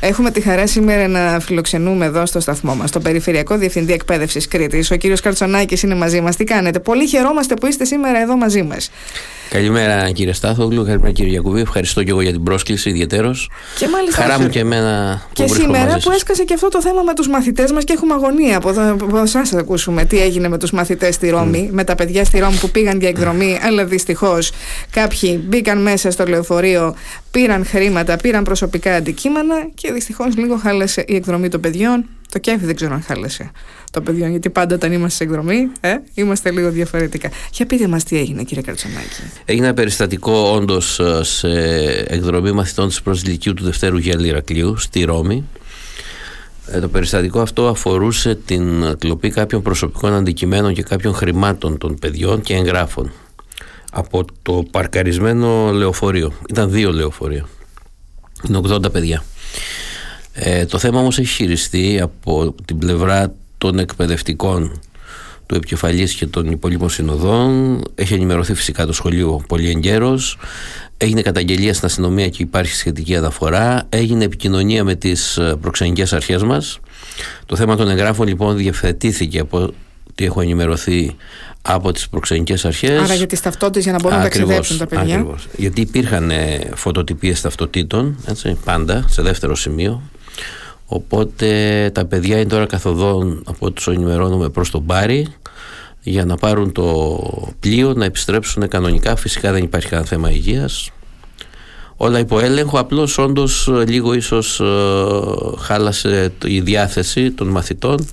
Έχουμε τη χαρά σήμερα να φιλοξενούμε εδώ στο σταθμό μας, τον Περιφερειακό Διευθυντή Εκπαίδευσης Κρήτης. Ο κύριος Καρτσονάκη είναι μαζί μας. Τι κάνετε, Πολύ χαιρόμαστε που είστε σήμερα εδώ μαζί μας. Καλημέρα κύριε Στάθογλου, καλημέρα κύριε Γιακουβή. Ευχαριστώ και εγώ για την πρόσκληση ιδιαίτερω. Και μάλιστα. Χαρά μου και εμένα που Και σήμερα που έσκασε και αυτό το θέμα με τους μαθητές μας και έχουμε αγωνία από, από εσά να ακούσουμε τι έγινε με τους μαθητές στη Ρώμη, με τα παιδιά στη Ρώμη που πήγαν για εκδρομή, αλλά δυστυχώς κάποιοι μπήκαν μέσα στο λεωφορείο, πήραν χρήματα, πήραν προσωπικά αντικείμενα και δυστυχώς λίγο χάλασε η εκδρομή των παιδιών. Το κέφι δεν ξέρω αν χάλασε των παιδιών, γιατί πάντα όταν είμαστε σε εκδρομή ε, είμαστε λίγο διαφορετικά. Για πείτε μας τι έγινε, κύριε Καρτσονάκη. Έγινε ένα περιστατικό όντως σε εκδρομή μαθητών της προσλητικού του Δευτέρου Γέλη Ηρακλείου στη Ρώμη. Ε, το περιστατικό αυτό αφορούσε την κλοπή κάποιων προσωπικών αντικειμένων και κάποιων χρημάτων των παιδιών και εγγράφων από το παρκαρισμένο λεωφορείο. Ήταν δύο λεωφορεία. Είναι 80 παιδιά. Ε, το θέμα όμως έχει χειριστεί από την πλευρά των εκπαιδευτικών του επικεφαλής και των υπολείπων συνοδών. Έχει ενημερωθεί φυσικά το σχολείο πολύ εγκαίρος. Έγινε καταγγελία στην αστυνομία και υπάρχει σχετική αναφορά. Έγινε επικοινωνία με τις προξενικές αρχές μας. Το θέμα των εγγράφων λοιπόν διευθετήθηκε από τι έχω ενημερωθεί από τις προξενικές αρχές. Άρα για τις ταυτότητες για να μπορούν να ταξιδέψουν τα παιδιά. Ακριβώς. Γιατί υπήρχαν φωτοτυπίες ταυτοτήτων, έτσι, πάντα, σε δεύτερο σημείο. Οπότε τα παιδιά είναι τώρα καθοδόν από τους ενημερώνουμε προς τον Πάρη για να πάρουν το πλοίο, να επιστρέψουν κανονικά. Φυσικά δεν υπάρχει κανένα θέμα υγείας. Όλα υπό έλεγχο, απλώς όντως λίγο ίσως χάλασε η διάθεση των μαθητών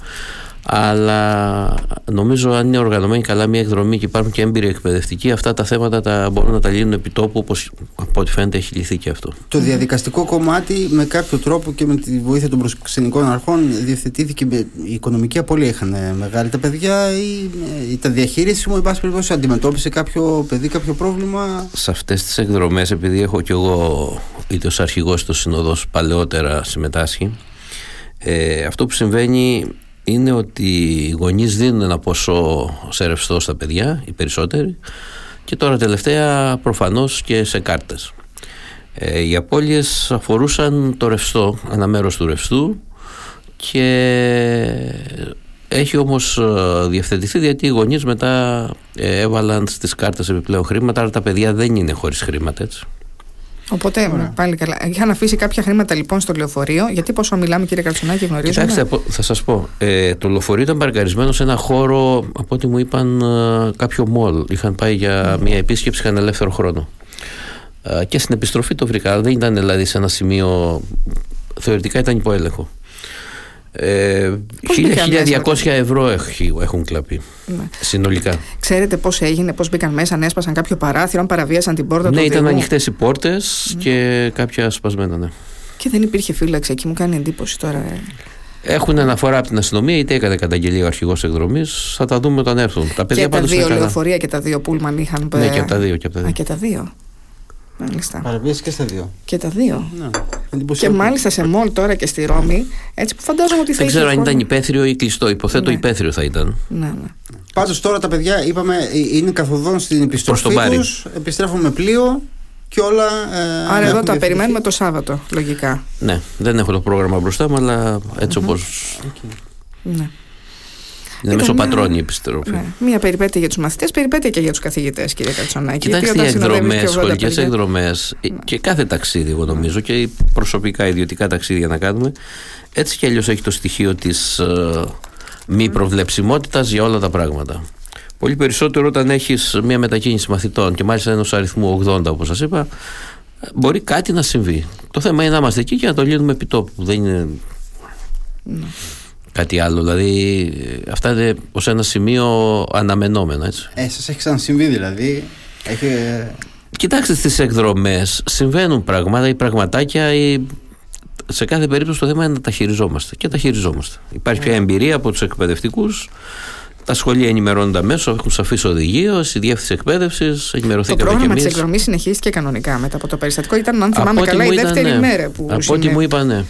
αλλά νομίζω αν είναι οργανωμένη καλά μια εκδρομή και υπάρχουν και έμπειροι εκπαιδευτικοί αυτά τα θέματα τα μπορούν να τα λύνουν επί τόπου όπως από ό,τι φαίνεται έχει λυθεί και αυτό. Το διαδικαστικό κομμάτι με κάποιο τρόπο και με τη βοήθεια των προξενικών αρχών διευθετήθηκε η οικονομική απώλεια είχαν μεγάλη τα παιδιά ή, ή τα διαχείριση μου εν πάση περιπτώσει αντιμετώπισε κάποιο παιδί κάποιο πρόβλημα; Σε αυτές τις εκδρομές επειδή έχω κι εγώ είτε ως αρχηγός του συνοδός παλαιότερα συμμετάσχει ε, αυτό που συμβαίνει είναι ότι οι γονείς δίνουν ένα ποσό σε ρευστό στα παιδιά, οι περισσότεροι, και τώρα τελευταία προφανώς και σε κάρτες. Ε, οι απώλειες αφορούσαν το ρευστό, ένα μέρος του ρευστού και έχει όμως ε, διευθετηθεί γιατί οι γονείς μετά ε, έβαλαν στις κάρτες επιπλέον χρήματα, αλλά τα παιδιά δεν είναι χωρίς χρήματα έτσι. Οπότε Ωραία. πάλι καλά. Είχαν αφήσει κάποια χρήματα λοιπόν στο λεωφορείο. Γιατί πόσο μιλάμε, κύριε Καρτσονάκη, γνωρίζουμε; Κοιτάξτε, θα σας πω. Ε, το λεωφορείο ήταν παρκαρισμένο σε ένα χώρο, από ό,τι μου είπαν, ε, κάποιο μολ. Είχαν πάει για μια επίσκεψη, είχαν ελεύθερο χρόνο. Ε, και στην επιστροφή το βρήκα. Δεν ήταν δηλαδή σε ένα σημείο. Θεωρητικά ήταν υπό έλεγχο. Ε, 1200 ευρώ έχουν κλαπεί ναι. συνολικά. Ξέρετε πώς έγινε, πώς μπήκαν μέσα, αν έσπασαν κάποιο παράθυρο, αν παραβίασαν την πόρτα ναι, του Ναι, ήταν ανοιχτές οι πόρτες mm. και κάποια σπασμένα, ναι. Και δεν υπήρχε φύλαξη εκεί, μου κάνει εντύπωση τώρα. Ε. Έχουν αναφορά από την αστυνομία, είτε έκανε καταγγελία ο αρχηγός εκδρομής. Θα τα δούμε όταν έρθουν. Τα παιδιά και τα δύο λεωφορεία και τα δύο πούλμαν είχαν. Ναι, και από τα δύο. Και από τα δύο. Α, και τα δύο. Μάλιστα. Παραβίαση και στα δύο. Και τα δύο. Ναι. Και μάλιστα σε μόλ τώρα και στη Ρώμη, έτσι που φαντάζομαι ότι θα Δεν ξέρω αν ήταν υπαίθριο ή κλειστό. Υποθέτω ναι. υπαίθριο θα ήταν. Ναι, ναι. Πάντως τώρα τα παιδιά, είπαμε, ε, είναι καθοδόν στην επιστροφή τους. Επιστρέφουν με πλοίο και όλα. Ε, Άρα εδώ τα περιμένουμε το Σάββατο, λογικά. Ναι, δεν έχω το πρόγραμμα μπροστά μου, αλλά έτσι mm-hmm. όπω. Okay. Ναι. Είναι μεσοπατρόνη η επιστροφή. Ναι. Μία περιπέτεια για τους μαθητές, περιπέτεια και για τους καθηγητές, κύριε Κατσονάκη. Κοιτάξτε, οι εκδρομές, σχολικές εκδρομές ναι. και κάθε ταξίδι, εγώ νομίζω, και προσωπικά ιδιωτικά ταξίδια να κάνουμε, έτσι κι αλλιώς έχει το στοιχείο της uh, ε, μη προβλεψιμότητας για όλα τα πράγματα. Πολύ περισσότερο όταν έχεις μια μετακίνηση μαθητών και μάλιστα ενός αριθμού 80, όπως σας είπα, μπορεί κάτι να συμβεί. Το θέμα είναι να είμαστε εκεί και να το λύνουμε επί τόπου. Δεν είναι. Ναι κάτι άλλο. Δηλαδή, αυτά είναι ως ένα σημείο αναμενόμενο. Έτσι. Ε, σας έχει ξανασυμβεί δηλαδή. Έχει... Κοιτάξτε στις εκδρομές συμβαίνουν πράγματα ή πραγματάκια ή σε κάθε περίπτωση το θέμα είναι να τα χειριζόμαστε και τα χειριζόμαστε. Υπάρχει πια εμπειρία από τους εκπαιδευτικούς. Τα σχολεία ενημερώνονται αμέσως, έχουν σαφείς οδηγίες, η διεύθυνση εκπαίδευσης, ενημερωθήκαμε Το πρόγραμμα της εκδρομής συνεχίστηκε κανονικά μετά από το περιστατικό. Ήταν, αν θυμάμαι καλά, η δεύτερη ναι. μέρα που. Από ό,τι μου είπαν, ναι.